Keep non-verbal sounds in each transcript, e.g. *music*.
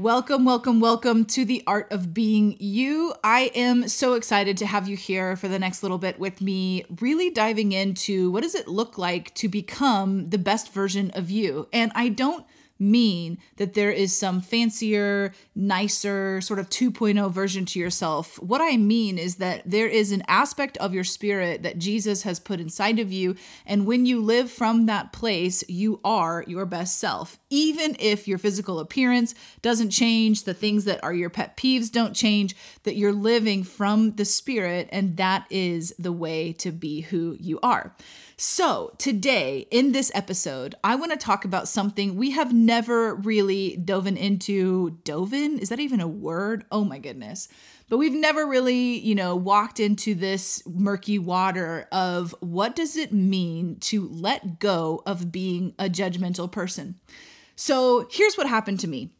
Welcome, welcome, welcome to the art of being you. I am so excited to have you here for the next little bit with me, really diving into what does it look like to become the best version of you. And I don't mean that there is some fancier, nicer, sort of 2.0 version to yourself. What I mean is that there is an aspect of your spirit that Jesus has put inside of you. And when you live from that place, you are your best self. Even if your physical appearance doesn't change, the things that are your pet peeves don't change, that you're living from the spirit. And that is the way to be who you are. So, today in this episode, I want to talk about something we have never really dove into. Dove in? Is that even a word? Oh my goodness. But we've never really, you know, walked into this murky water of what does it mean to let go of being a judgmental person. So, here's what happened to me.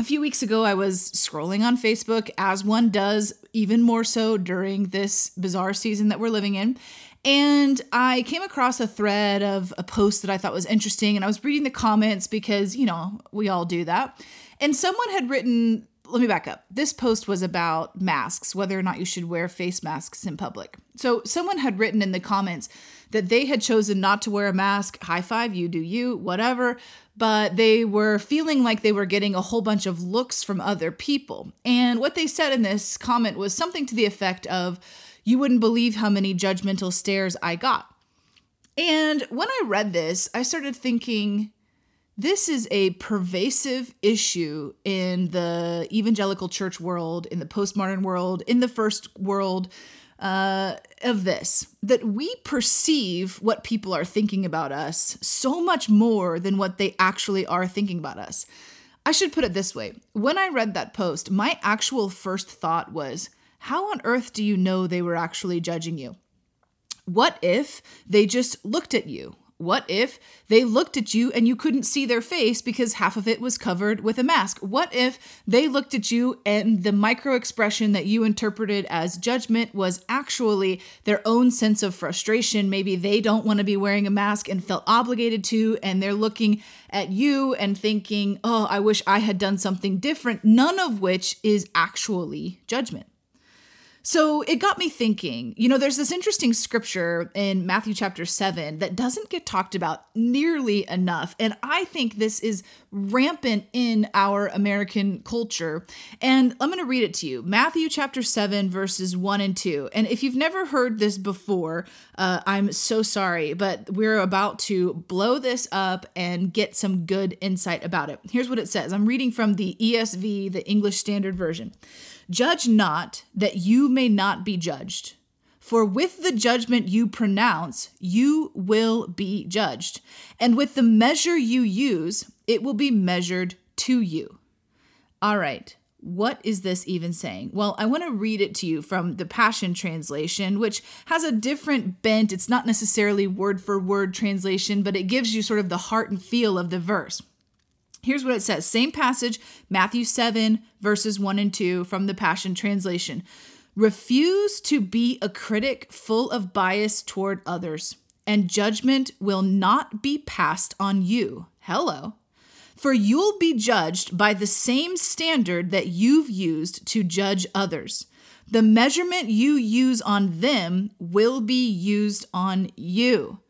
A few weeks ago, I was scrolling on Facebook, as one does, even more so during this bizarre season that we're living in. And I came across a thread of a post that I thought was interesting. And I was reading the comments because, you know, we all do that. And someone had written, let me back up. This post was about masks, whether or not you should wear face masks in public. So someone had written in the comments that they had chosen not to wear a mask. High five, you do you, whatever. But they were feeling like they were getting a whole bunch of looks from other people. And what they said in this comment was something to the effect of, you wouldn't believe how many judgmental stares I got. And when I read this, I started thinking, this is a pervasive issue in the evangelical church world, in the postmodern world, in the first world uh, of this that we perceive what people are thinking about us so much more than what they actually are thinking about us. I should put it this way when I read that post, my actual first thought was, how on earth do you know they were actually judging you? What if they just looked at you? What if they looked at you and you couldn't see their face because half of it was covered with a mask? What if they looked at you and the micro expression that you interpreted as judgment was actually their own sense of frustration? Maybe they don't want to be wearing a mask and felt obligated to, and they're looking at you and thinking, oh, I wish I had done something different, none of which is actually judgment. So it got me thinking. You know, there's this interesting scripture in Matthew chapter 7 that doesn't get talked about nearly enough. And I think this is rampant in our American culture. And I'm going to read it to you Matthew chapter 7, verses 1 and 2. And if you've never heard this before, uh, I'm so sorry, but we're about to blow this up and get some good insight about it. Here's what it says I'm reading from the ESV, the English Standard Version. Judge not that you may not be judged. For with the judgment you pronounce, you will be judged. And with the measure you use, it will be measured to you. All right, what is this even saying? Well, I want to read it to you from the Passion Translation, which has a different bent. It's not necessarily word for word translation, but it gives you sort of the heart and feel of the verse. Here's what it says same passage, Matthew 7, verses 1 and 2 from the Passion Translation. Refuse to be a critic full of bias toward others, and judgment will not be passed on you. Hello. For you'll be judged by the same standard that you've used to judge others. The measurement you use on them will be used on you.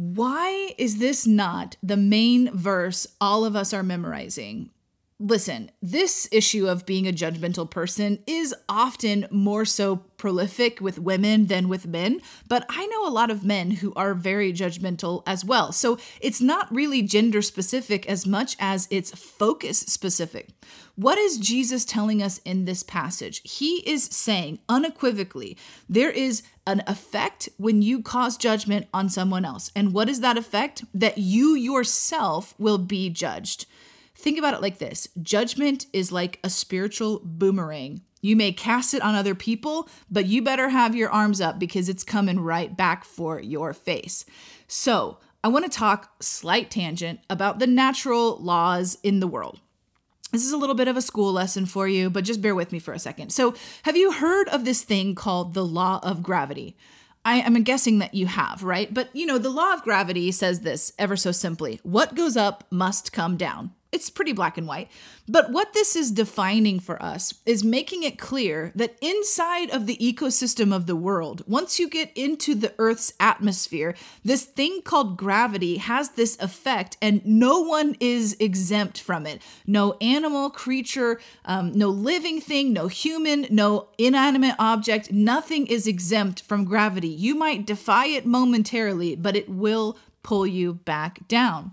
Why is this not the main verse all of us are memorizing? Listen, this issue of being a judgmental person is often more so prolific with women than with men, but I know a lot of men who are very judgmental as well. So it's not really gender specific as much as it's focus specific. What is Jesus telling us in this passage? He is saying unequivocally there is an effect when you cause judgment on someone else. And what is that effect? That you yourself will be judged. Think about it like this judgment is like a spiritual boomerang. You may cast it on other people, but you better have your arms up because it's coming right back for your face. So, I want to talk slight tangent about the natural laws in the world. This is a little bit of a school lesson for you, but just bear with me for a second. So, have you heard of this thing called the law of gravity? I am guessing that you have, right? But you know, the law of gravity says this ever so simply what goes up must come down it's pretty black and white. But what this is defining for us is making it clear that inside of the ecosystem of the world, once you get into the Earth's atmosphere, this thing called gravity has this effect, and no one is exempt from it. No animal, creature, um, no living thing, no human, no inanimate object, nothing is exempt from gravity. You might defy it momentarily, but it will pull you back down.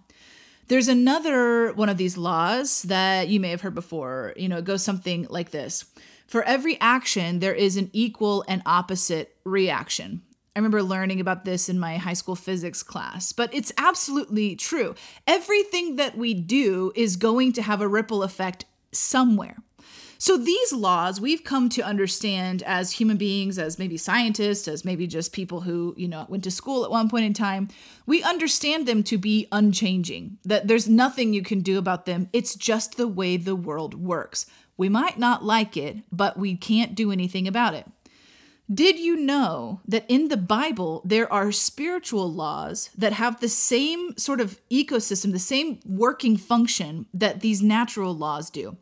There's another one of these laws that you may have heard before. You know, it goes something like this For every action, there is an equal and opposite reaction. I remember learning about this in my high school physics class, but it's absolutely true. Everything that we do is going to have a ripple effect somewhere. So these laws we've come to understand as human beings, as maybe scientists, as maybe just people who, you know, went to school at one point in time, we understand them to be unchanging, that there's nothing you can do about them. It's just the way the world works. We might not like it, but we can't do anything about it. Did you know that in the Bible there are spiritual laws that have the same sort of ecosystem, the same working function that these natural laws do?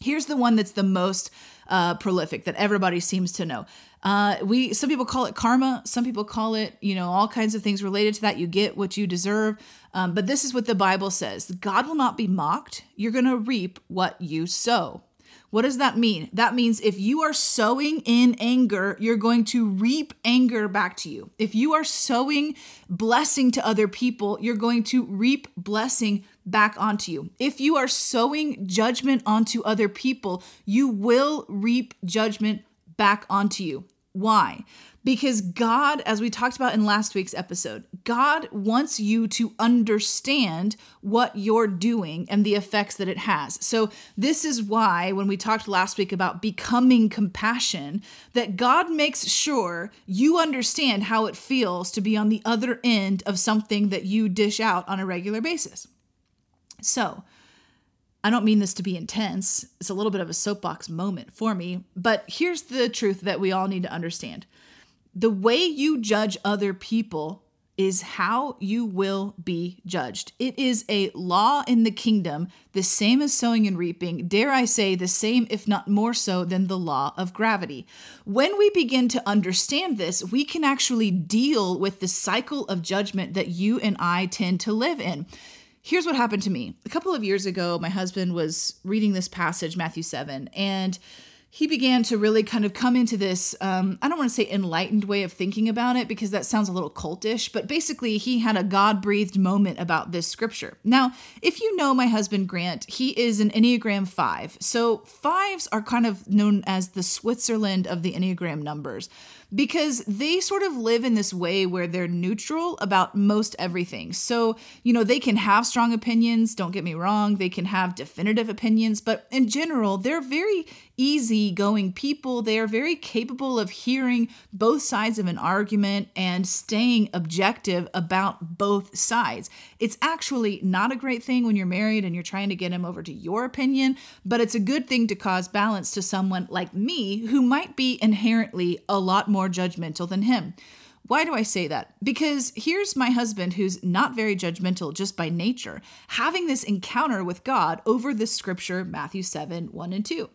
Here's the one that's the most uh, prolific that everybody seems to know. Uh, we some people call it karma, some people call it you know all kinds of things related to that. You get what you deserve, um, but this is what the Bible says: God will not be mocked. You're going to reap what you sow. What does that mean? That means if you are sowing in anger, you're going to reap anger back to you. If you are sowing blessing to other people, you're going to reap blessing back onto you. If you are sowing judgment onto other people, you will reap judgment back onto you. Why? Because God, as we talked about in last week's episode, God wants you to understand what you're doing and the effects that it has. So, this is why, when we talked last week about becoming compassion, that God makes sure you understand how it feels to be on the other end of something that you dish out on a regular basis. So, I don't mean this to be intense. It's a little bit of a soapbox moment for me, but here's the truth that we all need to understand. The way you judge other people is how you will be judged. It is a law in the kingdom, the same as sowing and reaping, dare I say, the same, if not more so, than the law of gravity. When we begin to understand this, we can actually deal with the cycle of judgment that you and I tend to live in. Here's what happened to me. A couple of years ago, my husband was reading this passage, Matthew 7, and he began to really kind of come into this um, i don't want to say enlightened way of thinking about it because that sounds a little cultish but basically he had a god-breathed moment about this scripture. Now if you know my husband grant he is an enneagram 5 so fives are kind of known as the switzerland of the enneagram numbers because they sort of live in this way where they're neutral about most everything. So, you know, they can have strong opinions, don't get me wrong, they can have definitive opinions, but in general, they're very easygoing people. They are very capable of hearing both sides of an argument and staying objective about both sides. It's actually not a great thing when you're married and you're trying to get him over to your opinion, but it's a good thing to cause balance to someone like me who might be inherently a lot more judgmental than him. Why do I say that? Because here's my husband who's not very judgmental just by nature, having this encounter with God over this scripture, Matthew 7 1 and 2.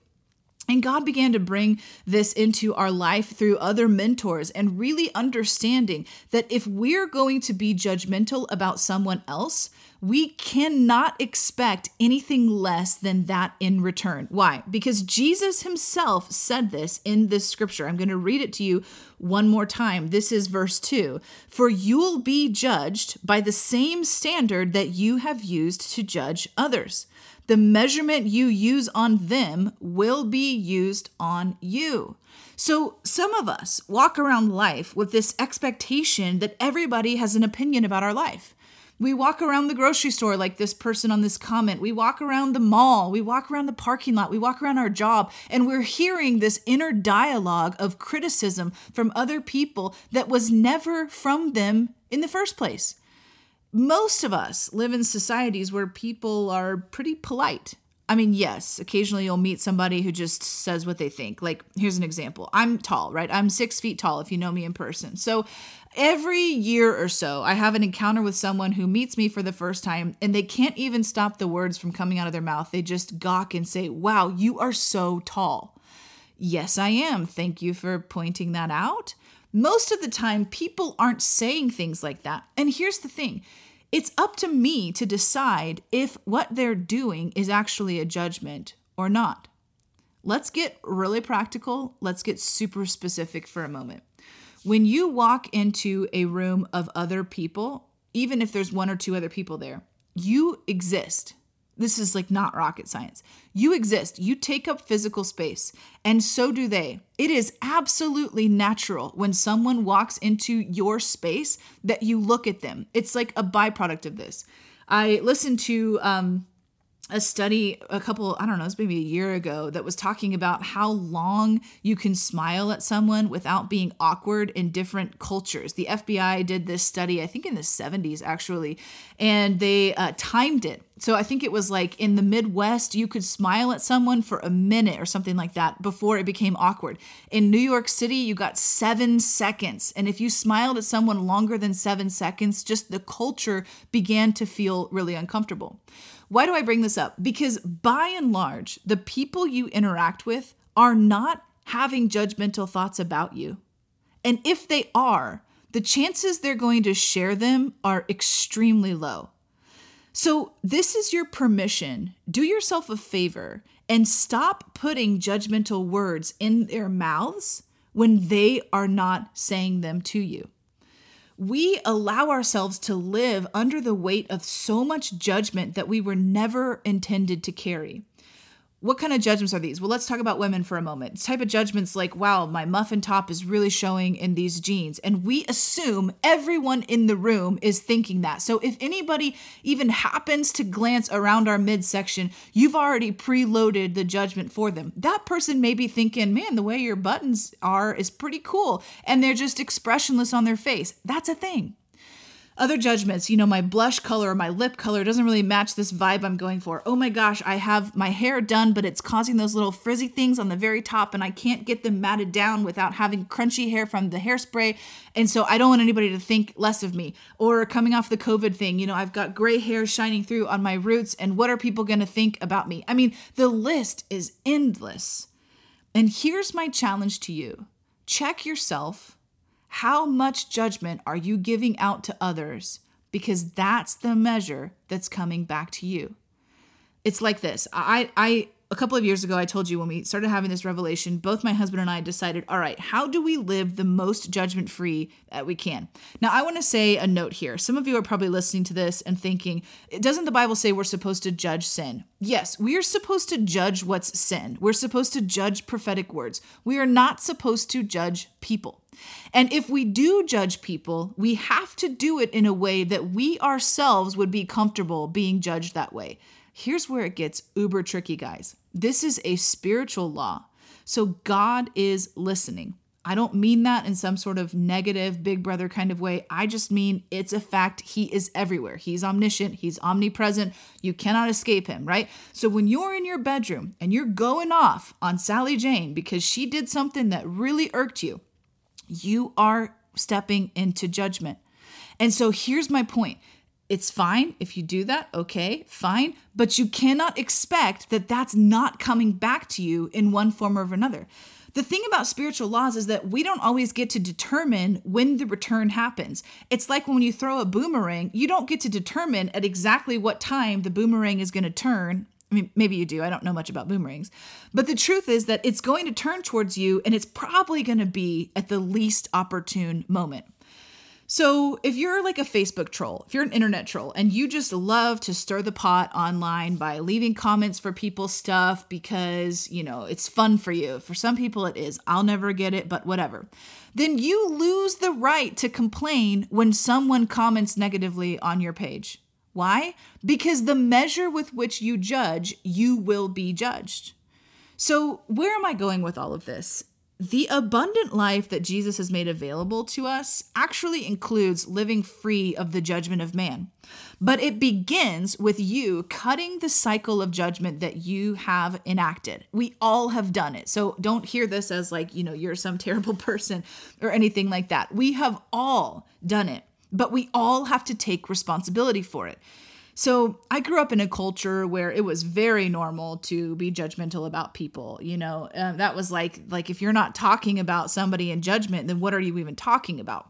And God began to bring this into our life through other mentors and really understanding that if we're going to be judgmental about someone else, we cannot expect anything less than that in return. Why? Because Jesus himself said this in this scripture. I'm going to read it to you one more time. This is verse 2 For you'll be judged by the same standard that you have used to judge others the measurement you use on them will be used on you. So, some of us walk around life with this expectation that everybody has an opinion about our life. We walk around the grocery store like this person on this comment. We walk around the mall. We walk around the parking lot. We walk around our job. And we're hearing this inner dialogue of criticism from other people that was never from them in the first place. Most of us live in societies where people are pretty polite I mean, yes, occasionally you'll meet somebody who just says what they think. Like, here's an example I'm tall, right? I'm six feet tall if you know me in person. So, every year or so, I have an encounter with someone who meets me for the first time and they can't even stop the words from coming out of their mouth. They just gawk and say, Wow, you are so tall. Yes, I am. Thank you for pointing that out. Most of the time, people aren't saying things like that. And here's the thing it's up to me to decide if what they're doing is actually a judgment or not. Let's get really practical. Let's get super specific for a moment. When you walk into a room of other people, even if there's one or two other people there, you exist. This is like not rocket science. You exist, you take up physical space, and so do they. It is absolutely natural when someone walks into your space that you look at them. It's like a byproduct of this. I listened to um, a study a couple i don't know it's maybe a year ago that was talking about how long you can smile at someone without being awkward in different cultures. The fbi did this study i think in the 70s actually and they uh, timed it. So i think it was like in the midwest you could smile at someone for a minute or something like that before it became awkward. In new york city you got seven seconds and if you smiled at someone longer than seven seconds just the culture began to feel really uncomfortable why do I bring this up? Because by and large, the people you interact with are not having judgmental thoughts about you. And if they are, the chances they're going to share them are extremely low. So, this is your permission. Do yourself a favor and stop putting judgmental words in their mouths when they are not saying them to you we allow ourselves to live under the weight of so much judgment that we were never intended to carry. What kind of judgments are these? Well, let's talk about women for a moment. Type of judgments like, wow, my muffin top is really showing in these jeans. And we assume everyone in the room is thinking that. So if anybody even happens to glance around our midsection, you've already preloaded the judgment for them. That person may be thinking, man, the way your buttons are is pretty cool. And they're just expressionless on their face. That's a thing. Other judgments, you know, my blush color or my lip color doesn't really match this vibe I'm going for. Oh my gosh, I have my hair done, but it's causing those little frizzy things on the very top, and I can't get them matted down without having crunchy hair from the hairspray. And so I don't want anybody to think less of me. Or coming off the COVID thing, you know, I've got gray hair shining through on my roots, and what are people gonna think about me? I mean, the list is endless. And here's my challenge to you check yourself how much judgment are you giving out to others? Because that's the measure that's coming back to you. It's like this. I, I, a couple of years ago, I told you when we started having this revelation, both my husband and I decided, all right, how do we live the most judgment free that we can? Now, I want to say a note here. Some of you are probably listening to this and thinking, doesn't the Bible say we're supposed to judge sin? Yes, we are supposed to judge what's sin. We're supposed to judge prophetic words. We are not supposed to judge people. And if we do judge people, we have to do it in a way that we ourselves would be comfortable being judged that way. Here's where it gets uber tricky, guys. This is a spiritual law. So God is listening. I don't mean that in some sort of negative big brother kind of way. I just mean it's a fact. He is everywhere. He's omniscient, he's omnipresent. You cannot escape him, right? So when you're in your bedroom and you're going off on Sally Jane because she did something that really irked you, you are stepping into judgment. And so here's my point it's fine if you do that, okay, fine, but you cannot expect that that's not coming back to you in one form or another. The thing about spiritual laws is that we don't always get to determine when the return happens. It's like when you throw a boomerang, you don't get to determine at exactly what time the boomerang is going to turn. I mean, maybe you do. I don't know much about boomerangs. But the truth is that it's going to turn towards you and it's probably going to be at the least opportune moment. So, if you're like a Facebook troll, if you're an internet troll, and you just love to stir the pot online by leaving comments for people's stuff because, you know, it's fun for you. For some people, it is. I'll never get it, but whatever. Then you lose the right to complain when someone comments negatively on your page. Why? Because the measure with which you judge, you will be judged. So, where am I going with all of this? The abundant life that Jesus has made available to us actually includes living free of the judgment of man. But it begins with you cutting the cycle of judgment that you have enacted. We all have done it. So don't hear this as like, you know, you're some *laughs* terrible person or anything like that. We have all done it, but we all have to take responsibility for it. So I grew up in a culture where it was very normal to be judgmental about people. You know, uh, that was like like if you're not talking about somebody in judgment, then what are you even talking about?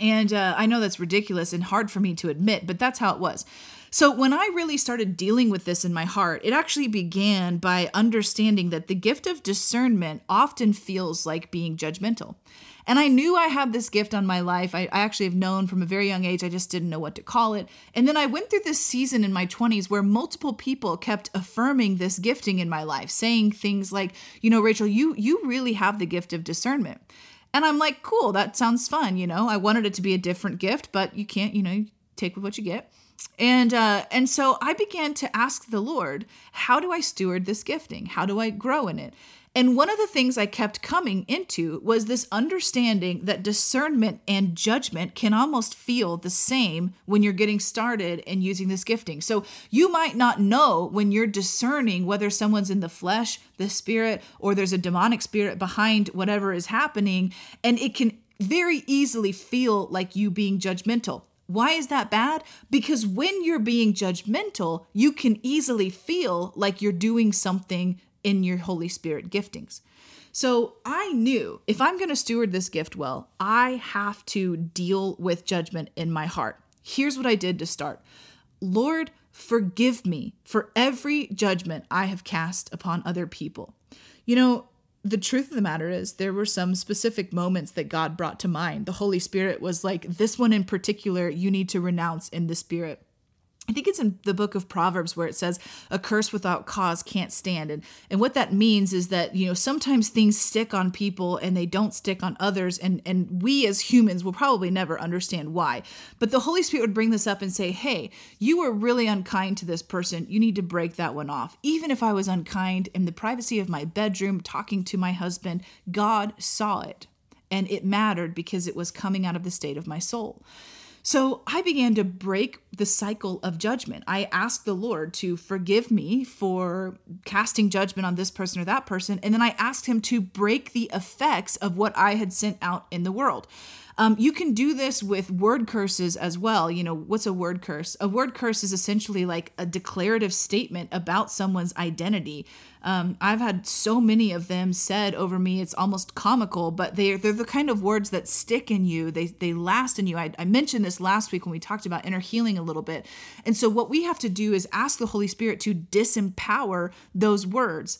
And uh, I know that's ridiculous and hard for me to admit, but that's how it was. So, when I really started dealing with this in my heart, it actually began by understanding that the gift of discernment often feels like being judgmental. And I knew I had this gift on my life. I, I, actually have known from a very young age, I just didn't know what to call it. And then I went through this season in my 20s where multiple people kept affirming this gifting in my life, saying things like, you know, Rachel, you you really have the gift of discernment. And I'm like, cool, that sounds fun, you know. I wanted it to be a different gift, but you can't, you know, take what you get. And uh, and so I began to ask the Lord, how do I steward this gifting? How do I grow in it? And one of the things I kept coming into was this understanding that discernment and judgment can almost feel the same when you're getting started and using this gifting. So you might not know when you're discerning whether someone's in the flesh, the spirit, or there's a demonic spirit behind whatever is happening. And it can very easily feel like you being judgmental. Why is that bad? Because when you're being judgmental, you can easily feel like you're doing something in your Holy Spirit giftings. So I knew if I'm going to steward this gift well, I have to deal with judgment in my heart. Here's what I did to start Lord, forgive me for every judgment I have cast upon other people. You know, the truth of the matter is, there were some specific moments that God brought to mind. The Holy Spirit was like, this one in particular, you need to renounce in the Spirit. I think it's in the book of Proverbs where it says a curse without cause can't stand. And and what that means is that, you know, sometimes things stick on people and they don't stick on others and and we as humans will probably never understand why. But the Holy Spirit would bring this up and say, "Hey, you were really unkind to this person. You need to break that one off." Even if I was unkind in the privacy of my bedroom talking to my husband, God saw it. And it mattered because it was coming out of the state of my soul. So I began to break the cycle of judgment. I asked the Lord to forgive me for casting judgment on this person or that person. And then I asked Him to break the effects of what I had sent out in the world. Um, you can do this with word curses as well. You know, what's a word curse? A word curse is essentially like a declarative statement about someone's identity. Um, I've had so many of them said over me, it's almost comical, but they're, they're the kind of words that stick in you. They, they last in you. I, I mentioned this last week when we talked about inner healing a little bit. And so, what we have to do is ask the Holy Spirit to disempower those words.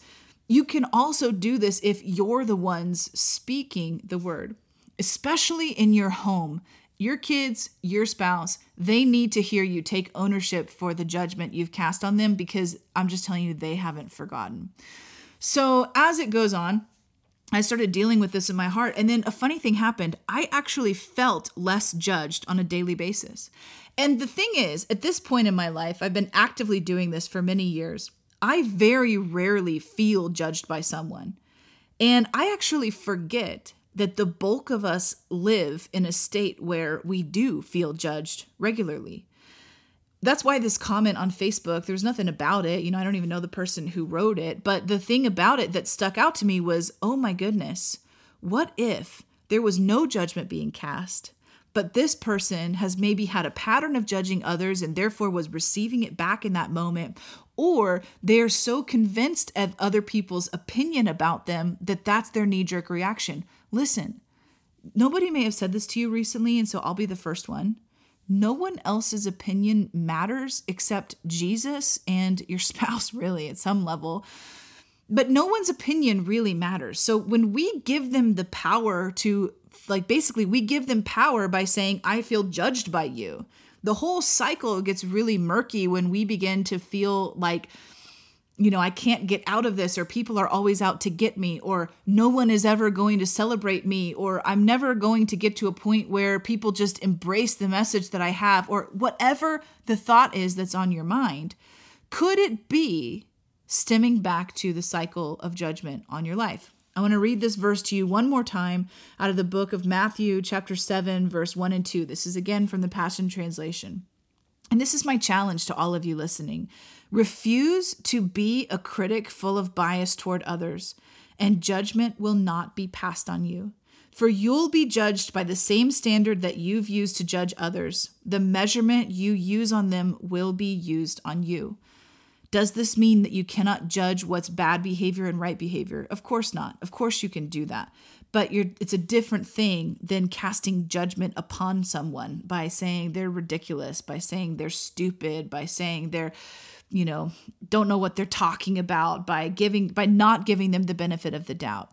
You can also do this if you're the ones speaking the word especially in your home. Your kids, your spouse, they need to hear you take ownership for the judgment you've cast on them because I'm just telling you, they haven't forgotten. So, as it goes on, I started dealing with this in my heart. And then a funny thing happened. I actually felt less judged on a daily basis. And the thing is, at this point in my life, I've been actively doing this for many years. I very rarely feel judged by someone. And I actually forget that the bulk of us live in a state where we do feel judged regularly. That's why this comment on Facebook, there's nothing about it. You know, I don't even know the person who wrote it. But the thing about it that stuck out to me was oh my goodness, what if there was no judgment being cast? But this person has maybe had a pattern of judging others and therefore was receiving it back in that moment. Or they're so convinced of other people's opinion about them that that's their knee jerk reaction. Listen, nobody may have said this to you recently, and so I'll be the first one. No one else's opinion matters except Jesus and your *laughs* spouse, really, at some level. But no one's opinion really matters. So when we give them the power to like basically we give them power by saying I feel judged by you. The whole cycle gets really murky when we begin to feel like you know, I can't get out of this, or people are always out to get me, or no one is ever going to celebrate me, or I'm never going to get to a point where people just embrace the message that I have, or whatever the thought is that's on your mind. Could it be stemming back to the cycle of judgment on your life? I want to read this verse to you one more time out of the book of Matthew, chapter 7, verse 1 and 2. This is again from the Passion Translation. And this is my challenge to all of you listening. Refuse to be a critic full of bias toward others, and judgment will not be passed on you. For you'll be judged by the same standard that you've used to judge others. The measurement you use on them will be used on you. Does this mean that you cannot judge what's bad behavior and right behavior? Of course not. Of course you can do that. But it's a different thing than casting judgment upon someone by saying they're ridiculous, by saying they're stupid, by saying they're you know, don't know what they're talking about by giving by not giving them the benefit of the doubt.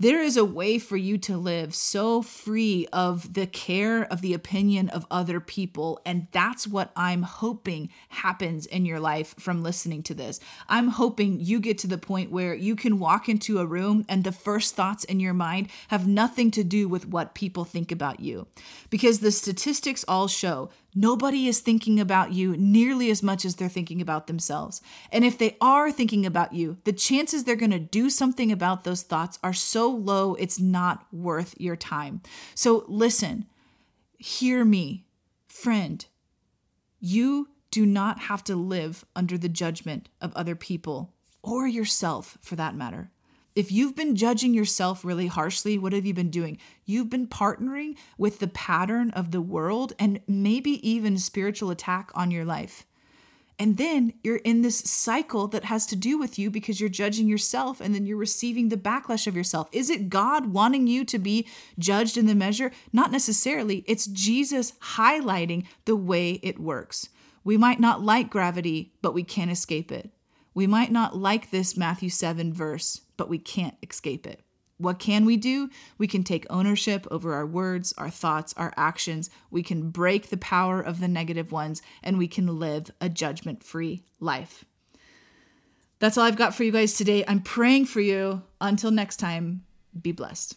There is a way for you to live so free of the care of the opinion of other people. And that's what I'm hoping happens in your life from listening to this. I'm hoping you get to the point where you can walk into a room and the first thoughts in your mind have nothing to do with what people think about you. Because the statistics all show Nobody is thinking about you nearly as much as they're thinking about themselves. And if they are thinking about you, the chances they're going to do something about those thoughts are so low, it's not worth your time. So listen, hear me, friend. You do not have to live under the judgment of other people or yourself for that matter. If you've been judging yourself really harshly, what have you been doing? You've been partnering with the pattern of the world and maybe even spiritual attack on your life. And then you're in this cycle that has to do with you because you're judging yourself and then you're receiving the backlash of yourself. Is it God wanting you to be judged in the measure? Not necessarily. It's Jesus highlighting the way it works. We might not like gravity, but we can't escape it. We might not like this Matthew 7 verse, but we can't escape it. What can we do? We can take ownership over our words, our thoughts, our actions. We can break the power of the negative ones, and we can live a judgment free life. That's all I've got for you guys today. I'm praying for you. Until next time, be blessed.